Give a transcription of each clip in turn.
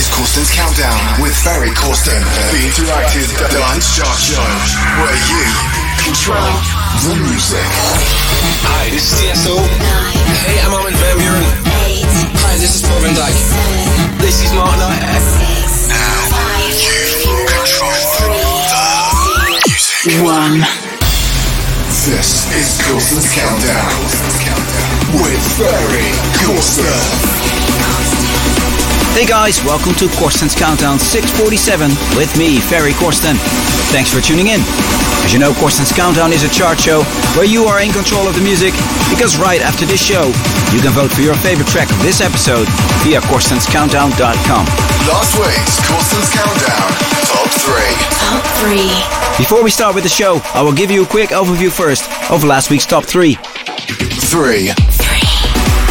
is Corsten's Countdown with Ferry Corsten, the interactive dance chart show where you control the music. Hi, this is Tiësto. Hey, I'm Armin van Buuren. Hi, this is Paul van Dyk. This is Knight. Now you control the music. One. This is Corsten's Countdown with Ferry Corsten. Hey guys, welcome to Corsten's Countdown 647 with me, Ferry Corsten. Thanks for tuning in. As you know, Corsten's Countdown is a chart show where you are in control of the music because right after this show, you can vote for your favorite track of this episode via corstenscountdown.com. Last week's Corsten's Countdown Top 3. Top 3. Before we start with the show, I will give you a quick overview first of last week's top 3. 3.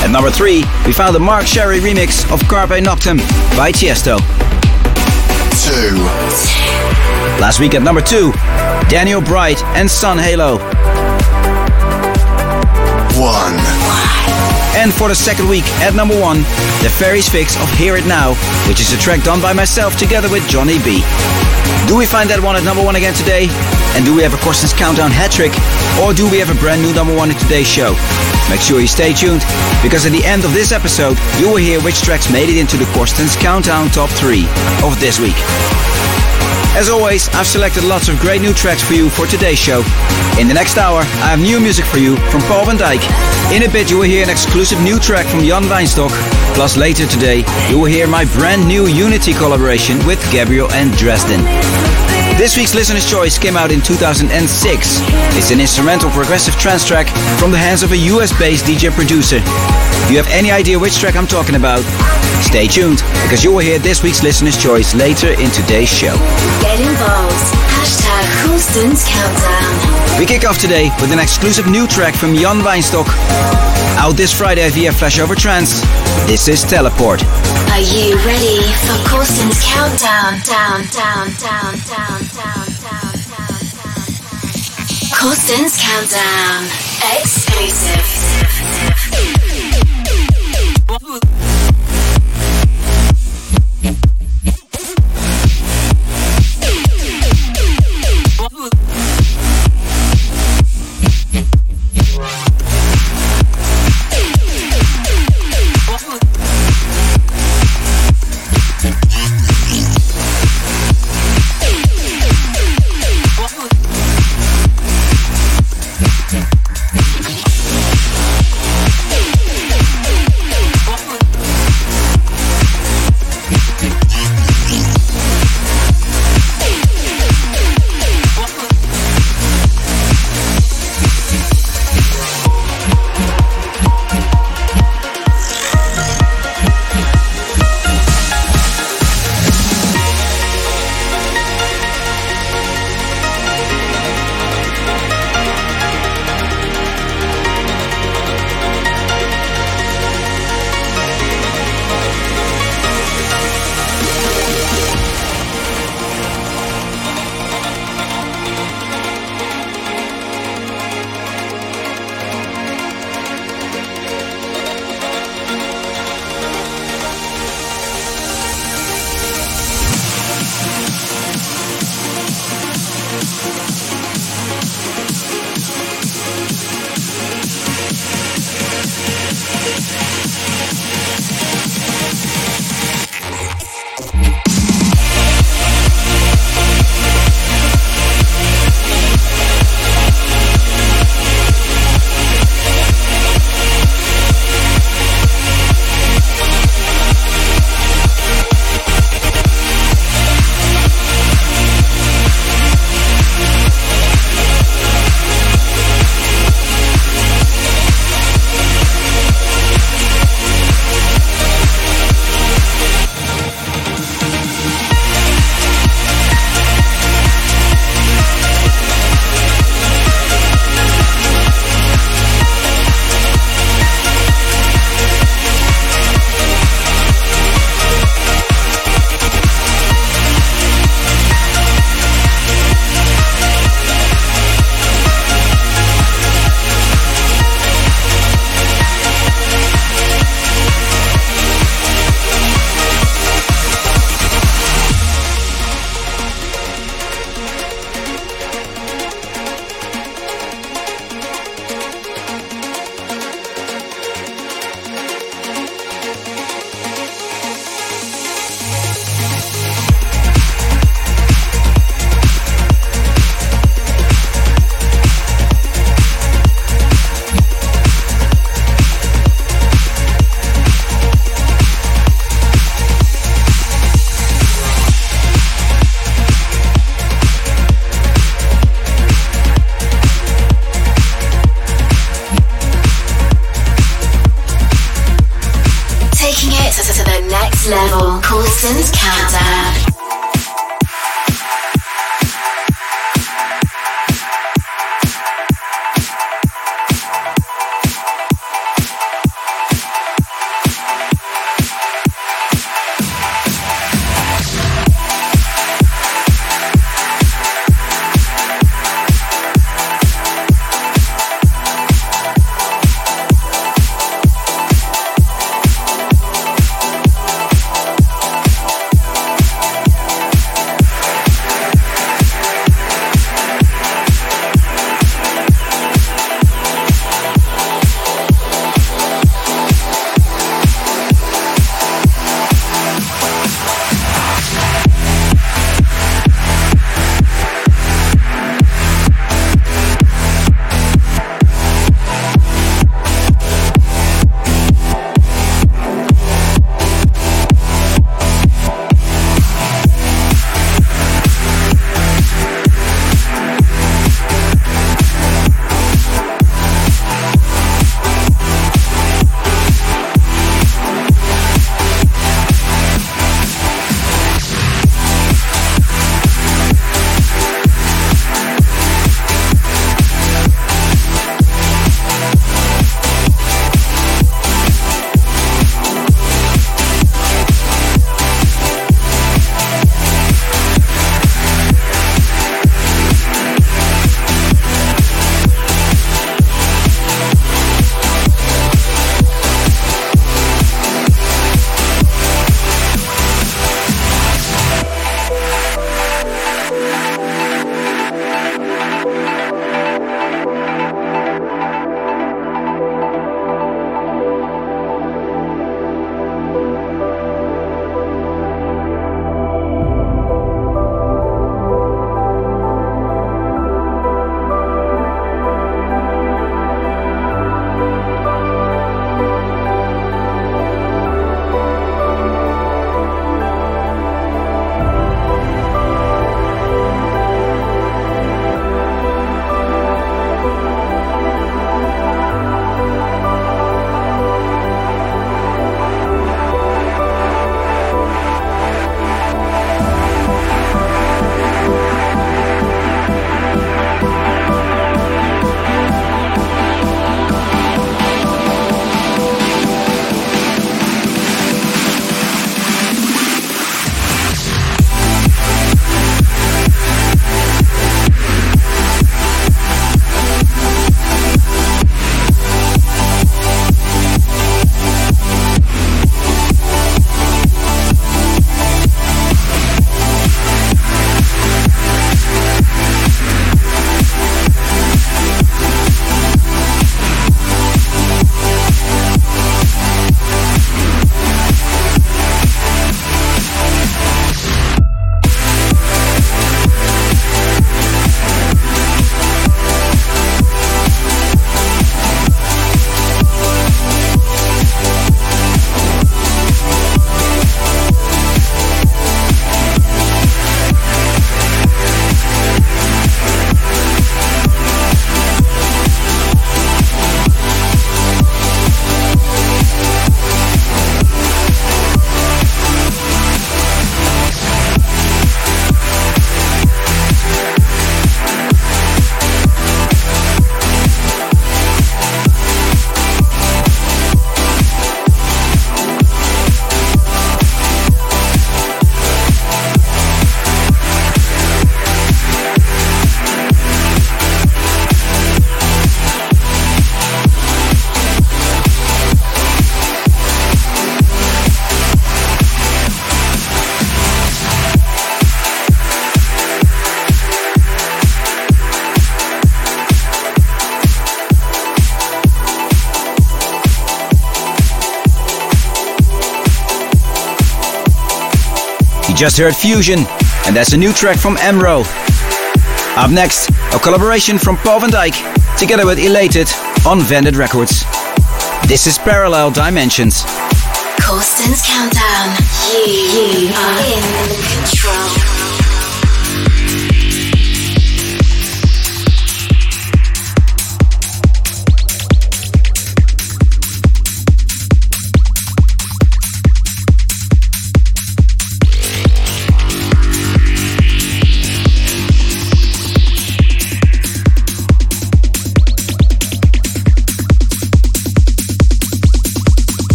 At number 3, we found the Mark Sherry remix of Carpe Noctem by Tiesto. 2. Last week at number 2, Daniel Bright and Sun Halo. 1. And for the second week at number 1, the Ferry's Fix of Hear It Now, which is a track done by myself together with Johnny B. Do we find that one at number 1 again today? And do we have a Corsten's Countdown hat trick? Or do we have a brand new number 1 in today's show? Make sure you stay tuned, because at the end of this episode, you will hear which tracks made it into the Corsten's Countdown Top 3 of this week. As always, I've selected lots of great new tracks for you for today's show. In the next hour, I have new music for you from Paul van Dyk. In a bit, you will hear an exclusive new track from Yan Weinstock. Plus, later today, you will hear my brand new Unity collaboration with Gabriel and Dresden. This week's listener's choice came out in 2006. It's an instrumental progressive trance track from the hands of a US based DJ producer. If you have any idea which track I'm talking about, stay tuned because you will hear this week's listener's choice later in today's show. Get involved. Hashtag Countdown. We kick off today with an exclusive new track from Yan Weinstock. Out this Friday via Flashover Trance. This is Teleport. Are you ready for Corsten's Countdown? Down, down, down, down, down, down, down, down. Corsten's Countdown. Exclusive. Just heard Fusion, and that's a new track from Emro. Up next, a collaboration from Paul van Dyk together with Elated on Vandit Records. This is Parallel Dimensions. Corsten's Countdown. You, you are in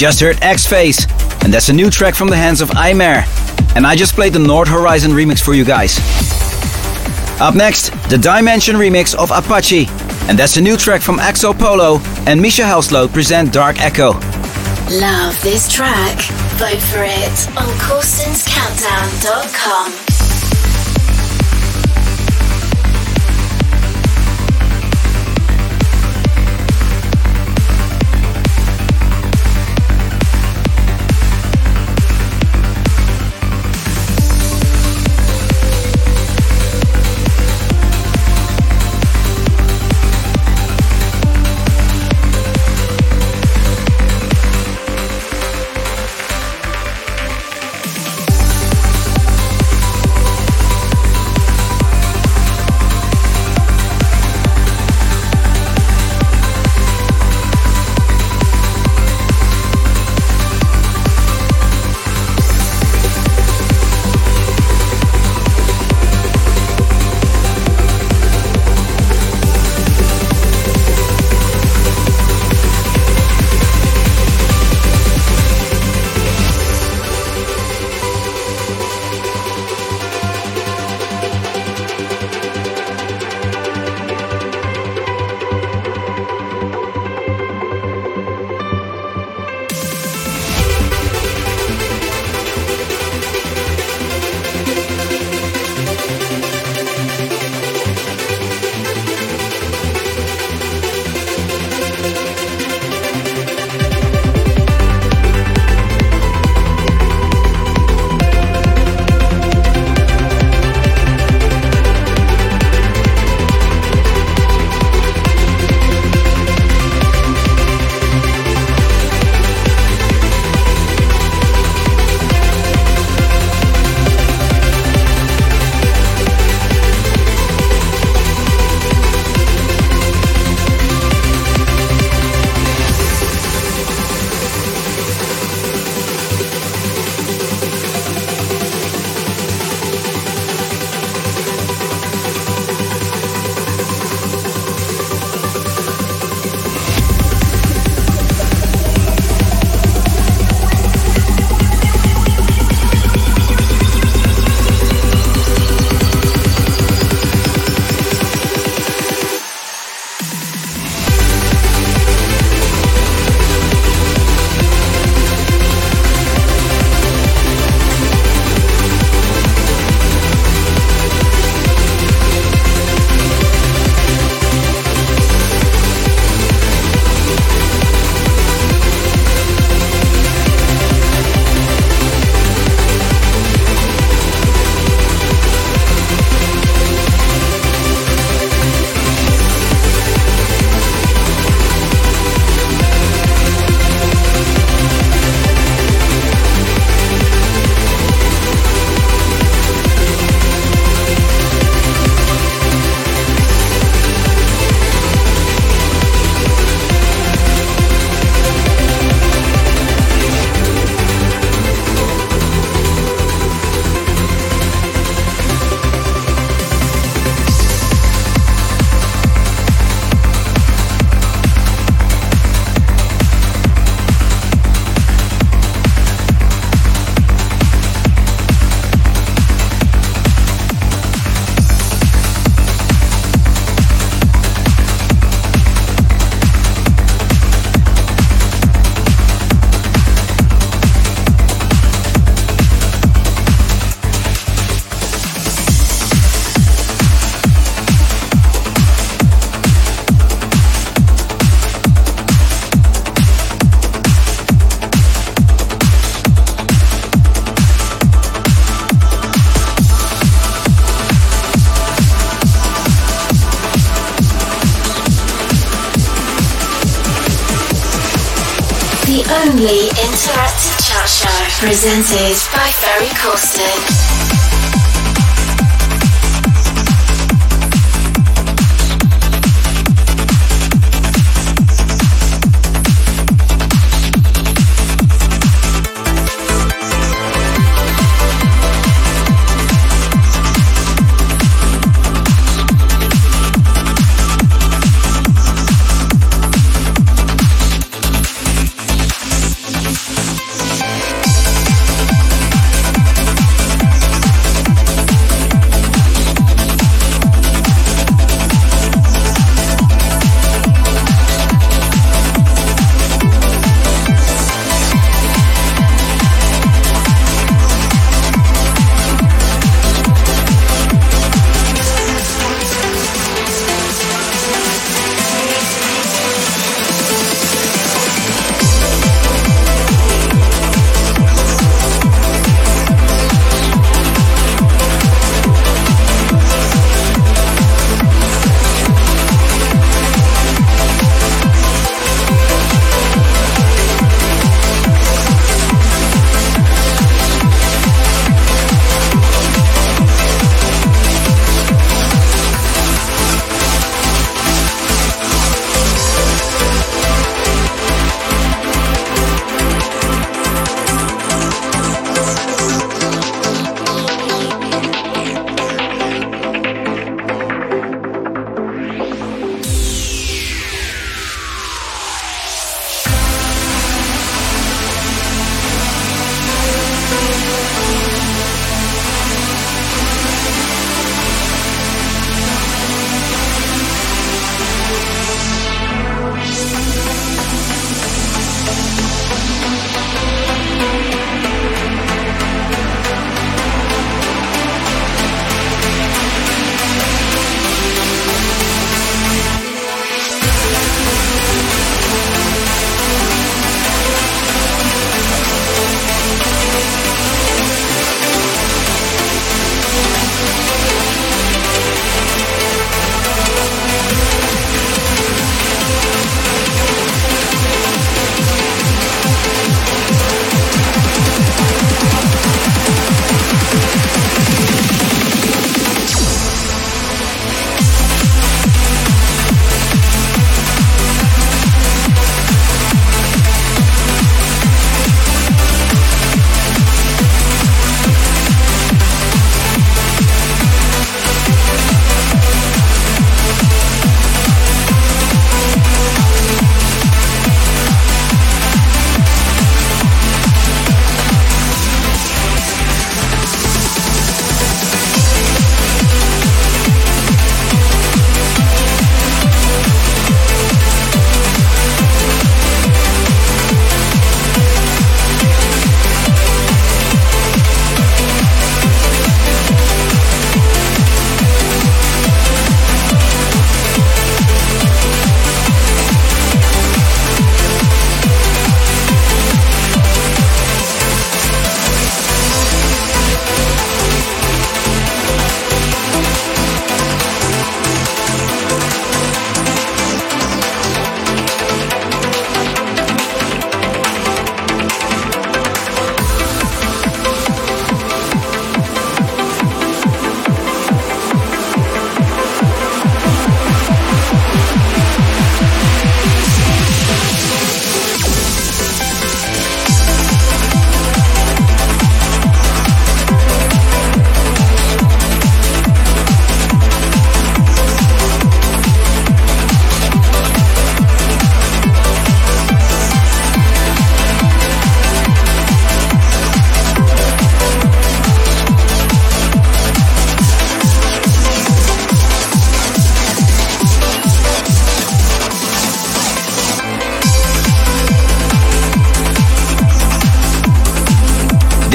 just heard X Face, and that's a new track from the hands of Eimear. And I just played the Nord Horizon remix for you guys. Up next, the Dimension remix of Apache, and that's a new track from AxelPolo and Misja Helsloot present Dark Echo. Love this track? Vote for it on CorstensCountdown.com. presented by Ferry Corsten.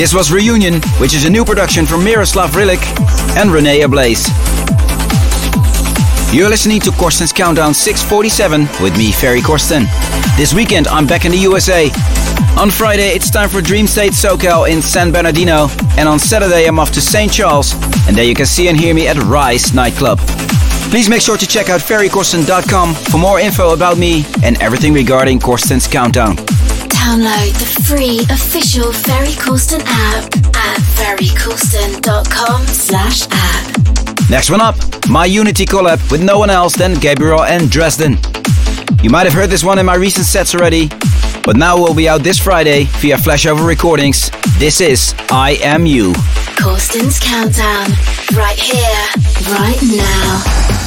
This was Reunion, which is a new production from Miroslav Vrlik and Rene Ablaze. You're listening to Corsten's Countdown 647 with me, Ferry Corsten. This weekend, I'm back in the USA. On Friday, it's time for Dreamstate SoCal in San Bernardino, and on Saturday, I'm off to St. Charles, and there you can see and hear me at Rise nightclub. Please make sure to check out ferrycorsten.com for more info about me and everything regarding Corsten's Countdown. Download the free official Ferry Corsten app at ferrycorsten.com slash app. Next one up, my Unity collab with no one else than Gabriel and Dresden. You might have heard this one in my recent sets already, but now will be out this Friday via Flashover Recordings. This is I Am You. Corsten's Countdown, right here, right now.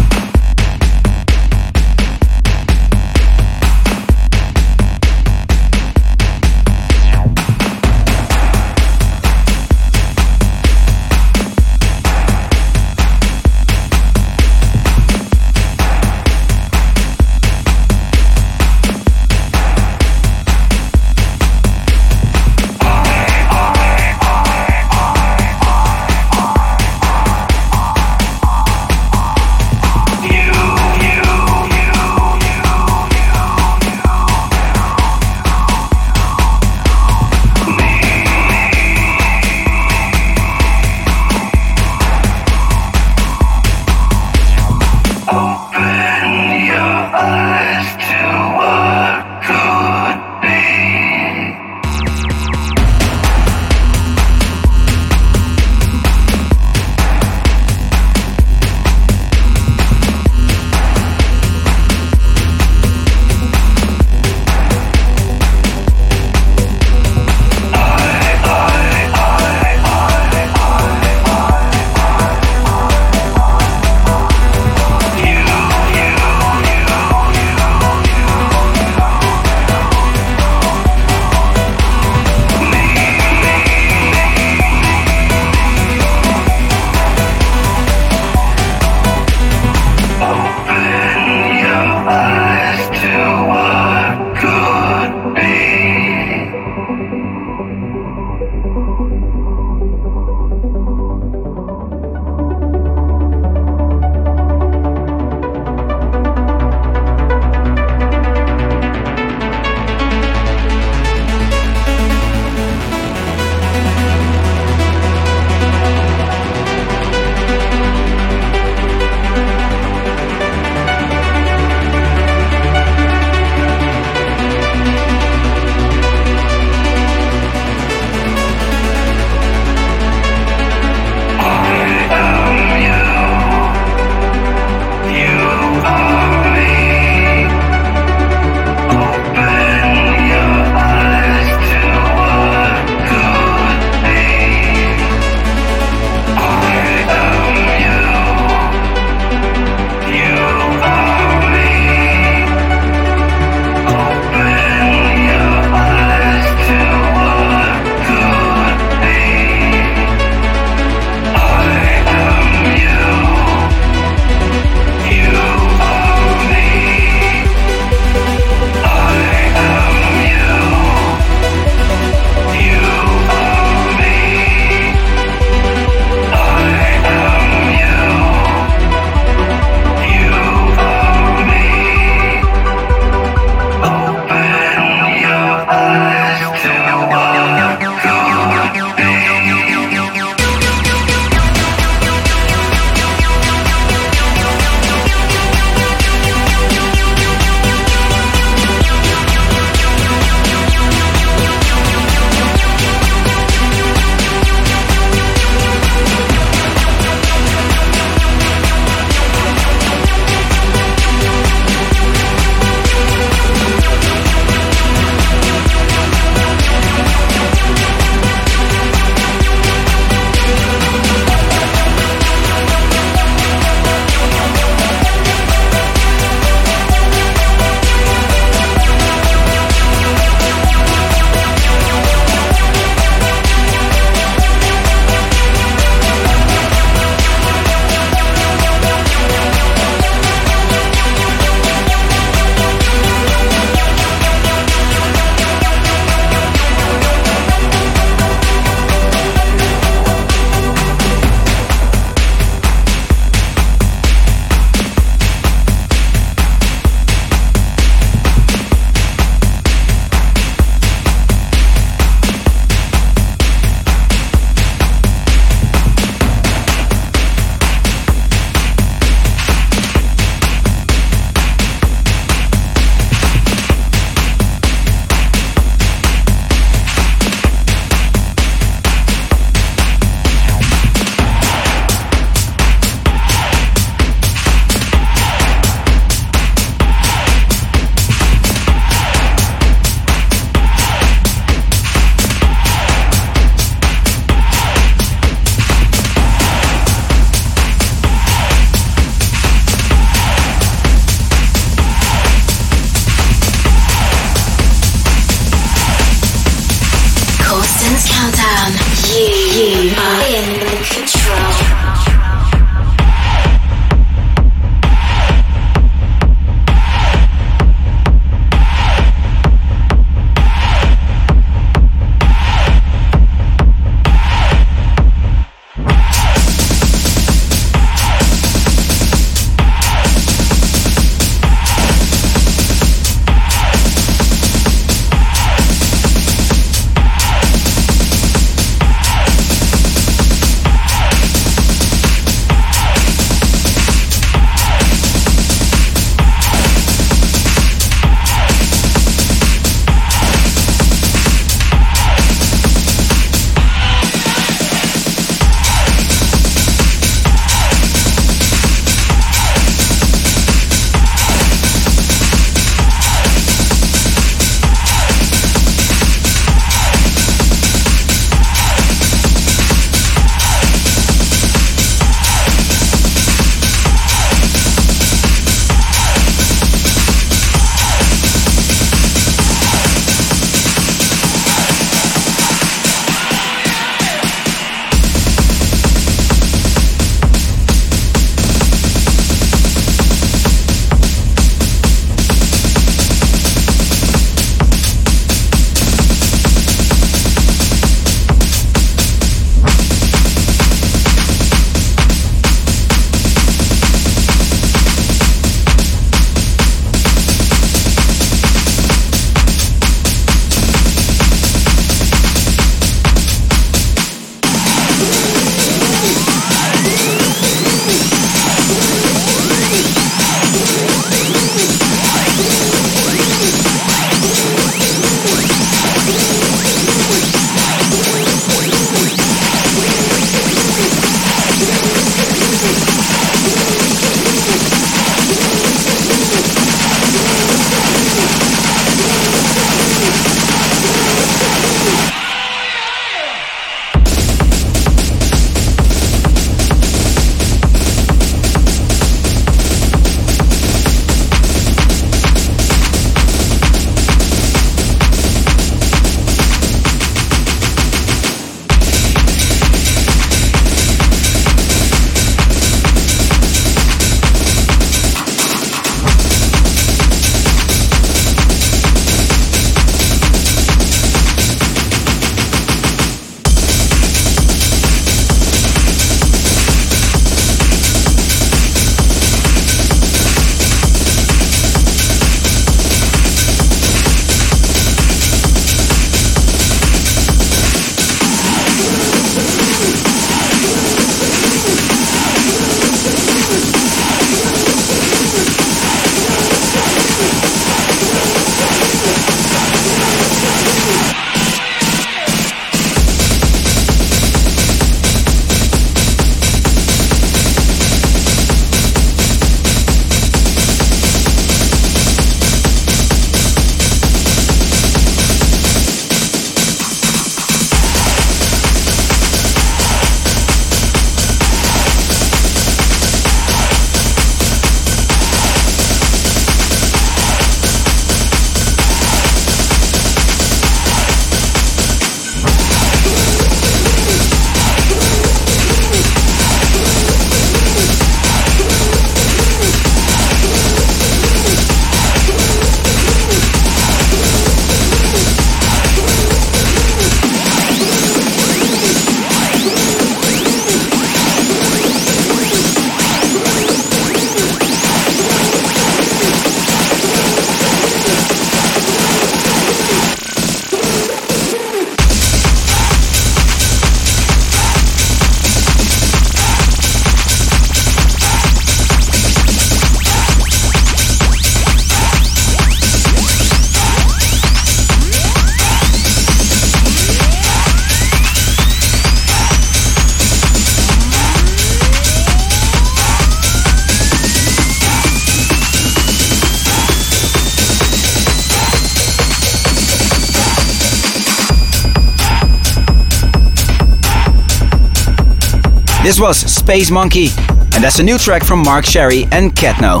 This was Space Monkey, and that's a new track from Mark Sherry and Ketno.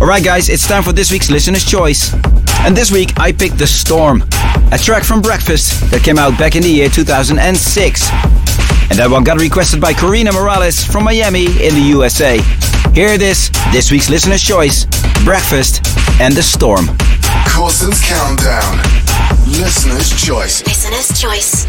Alright, guys, it's time for this week's Listener's Choice. And this week I picked The Storm, a track from Breakfast that came out back in the year 2006. And that one got requested by Karina Morales from Miami in the USA. Here it is, this week's Listener's Choice Breakfast and The Storm. Corsten's Countdown. Listener's Choice. Listener's Choice.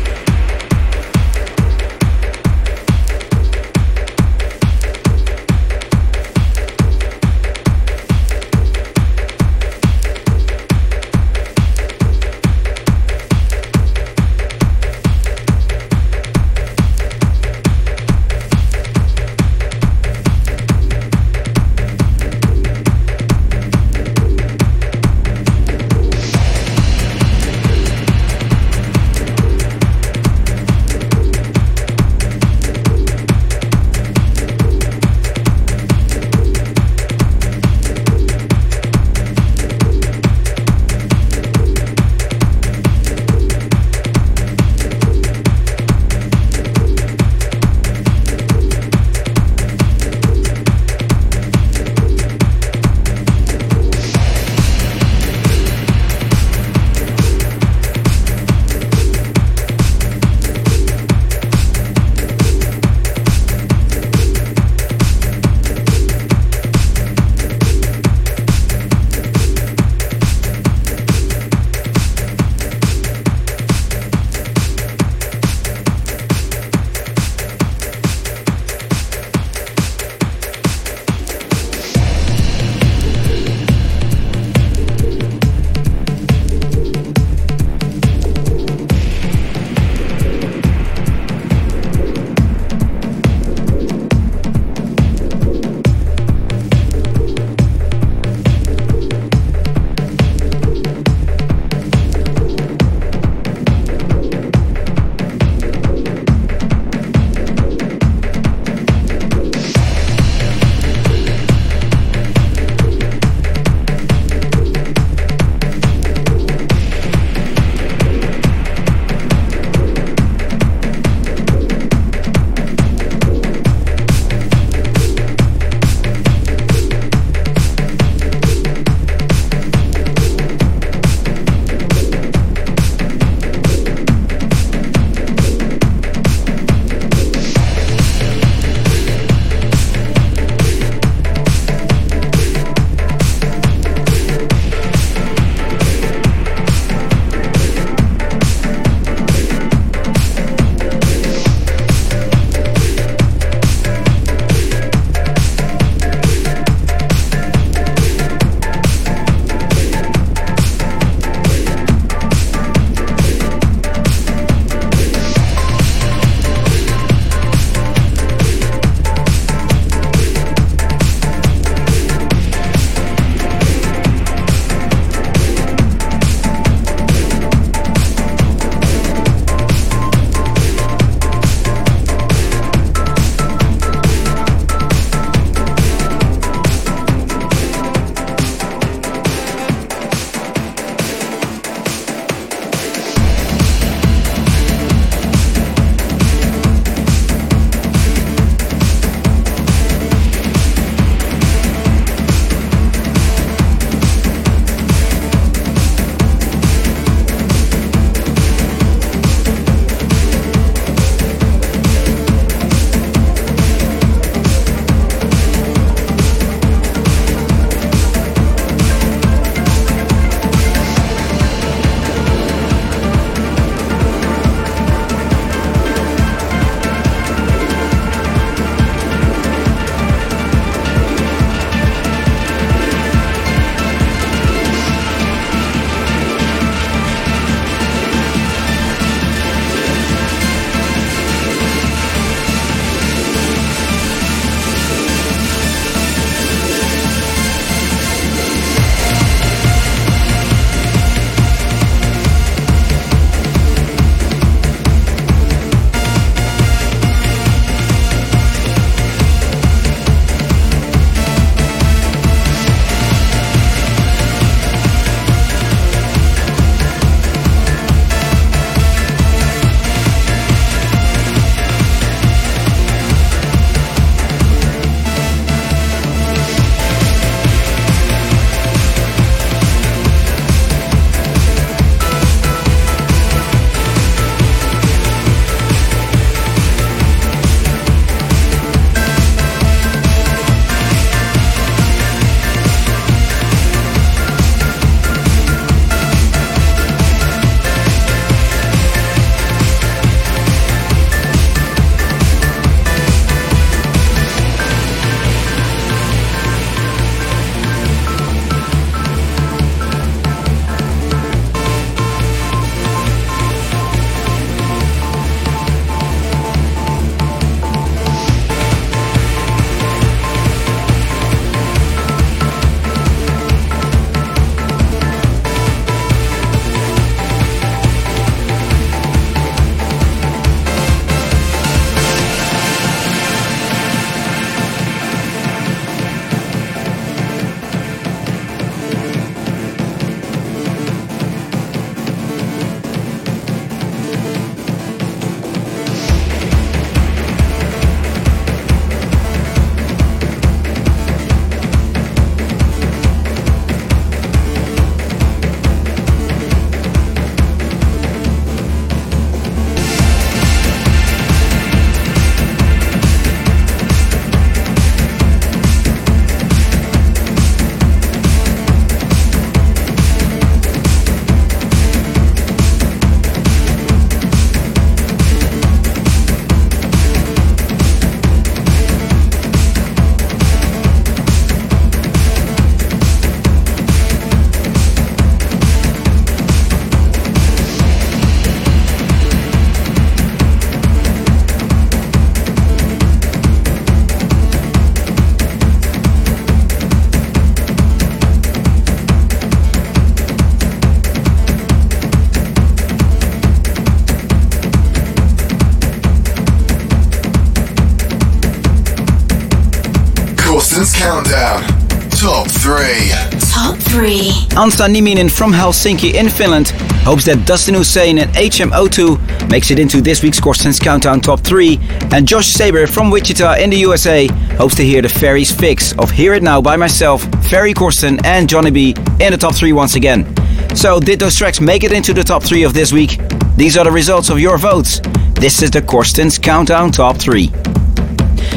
Corsten's Countdown. Top 3. Top 3. Ansa Nieminen from Helsinki in Finland hopes that Dustin Husain and HM02 makes it into this week's Corsten's Countdown Top 3. And Josh Saber from Wichita in the USA hopes to hear the Ferry's fix of Hear It Now by myself, Ferry Corsten, and Johnny B in the top 3 once again. So, did those tracks make it into the top 3 of this week? These are the results of your votes. This is the Corsten's Countdown Top 3.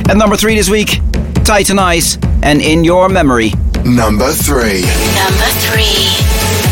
At number 3 this week, Titanize and In Your Memory. Number 3. Number 3.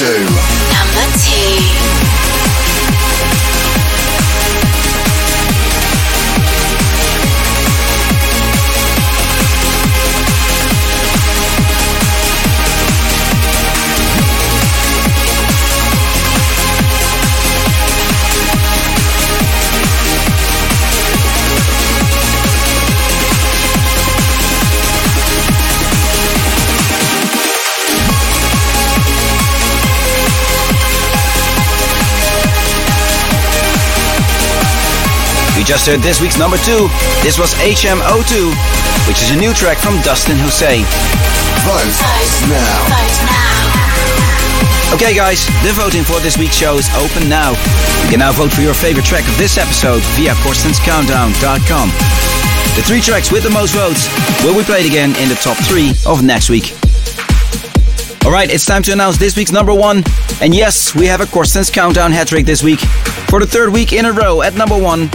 Number just heard this week's number two. This was HM02, which is a new track from Dustin Husain. Vote Vote now. Vote now. Okay, guys, the voting for this week's show is open now. You can now vote for your favorite track of this episode via CorstensCountdown.com. The three tracks with the most votes will be played again in the top three of next week. Alright, it's time to announce this week's number one. And yes, we have a Corsten's Countdown hat trick this week. For the third week in a row at number one,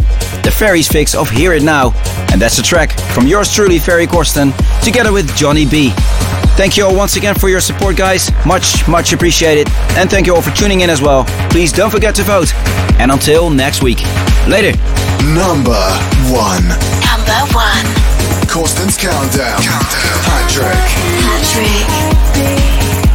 the Ferry's fix of Hear It Now. And that's a track from yours truly, Ferry Corsten, together with Johnny B. Thank you all once again for your support, guys. Much, much appreciated. And thank you all for tuning in as well. Please don't forget to vote. And until next week. Later. Number one. Number one. Corsten's Countdown. Patrick. Patrick.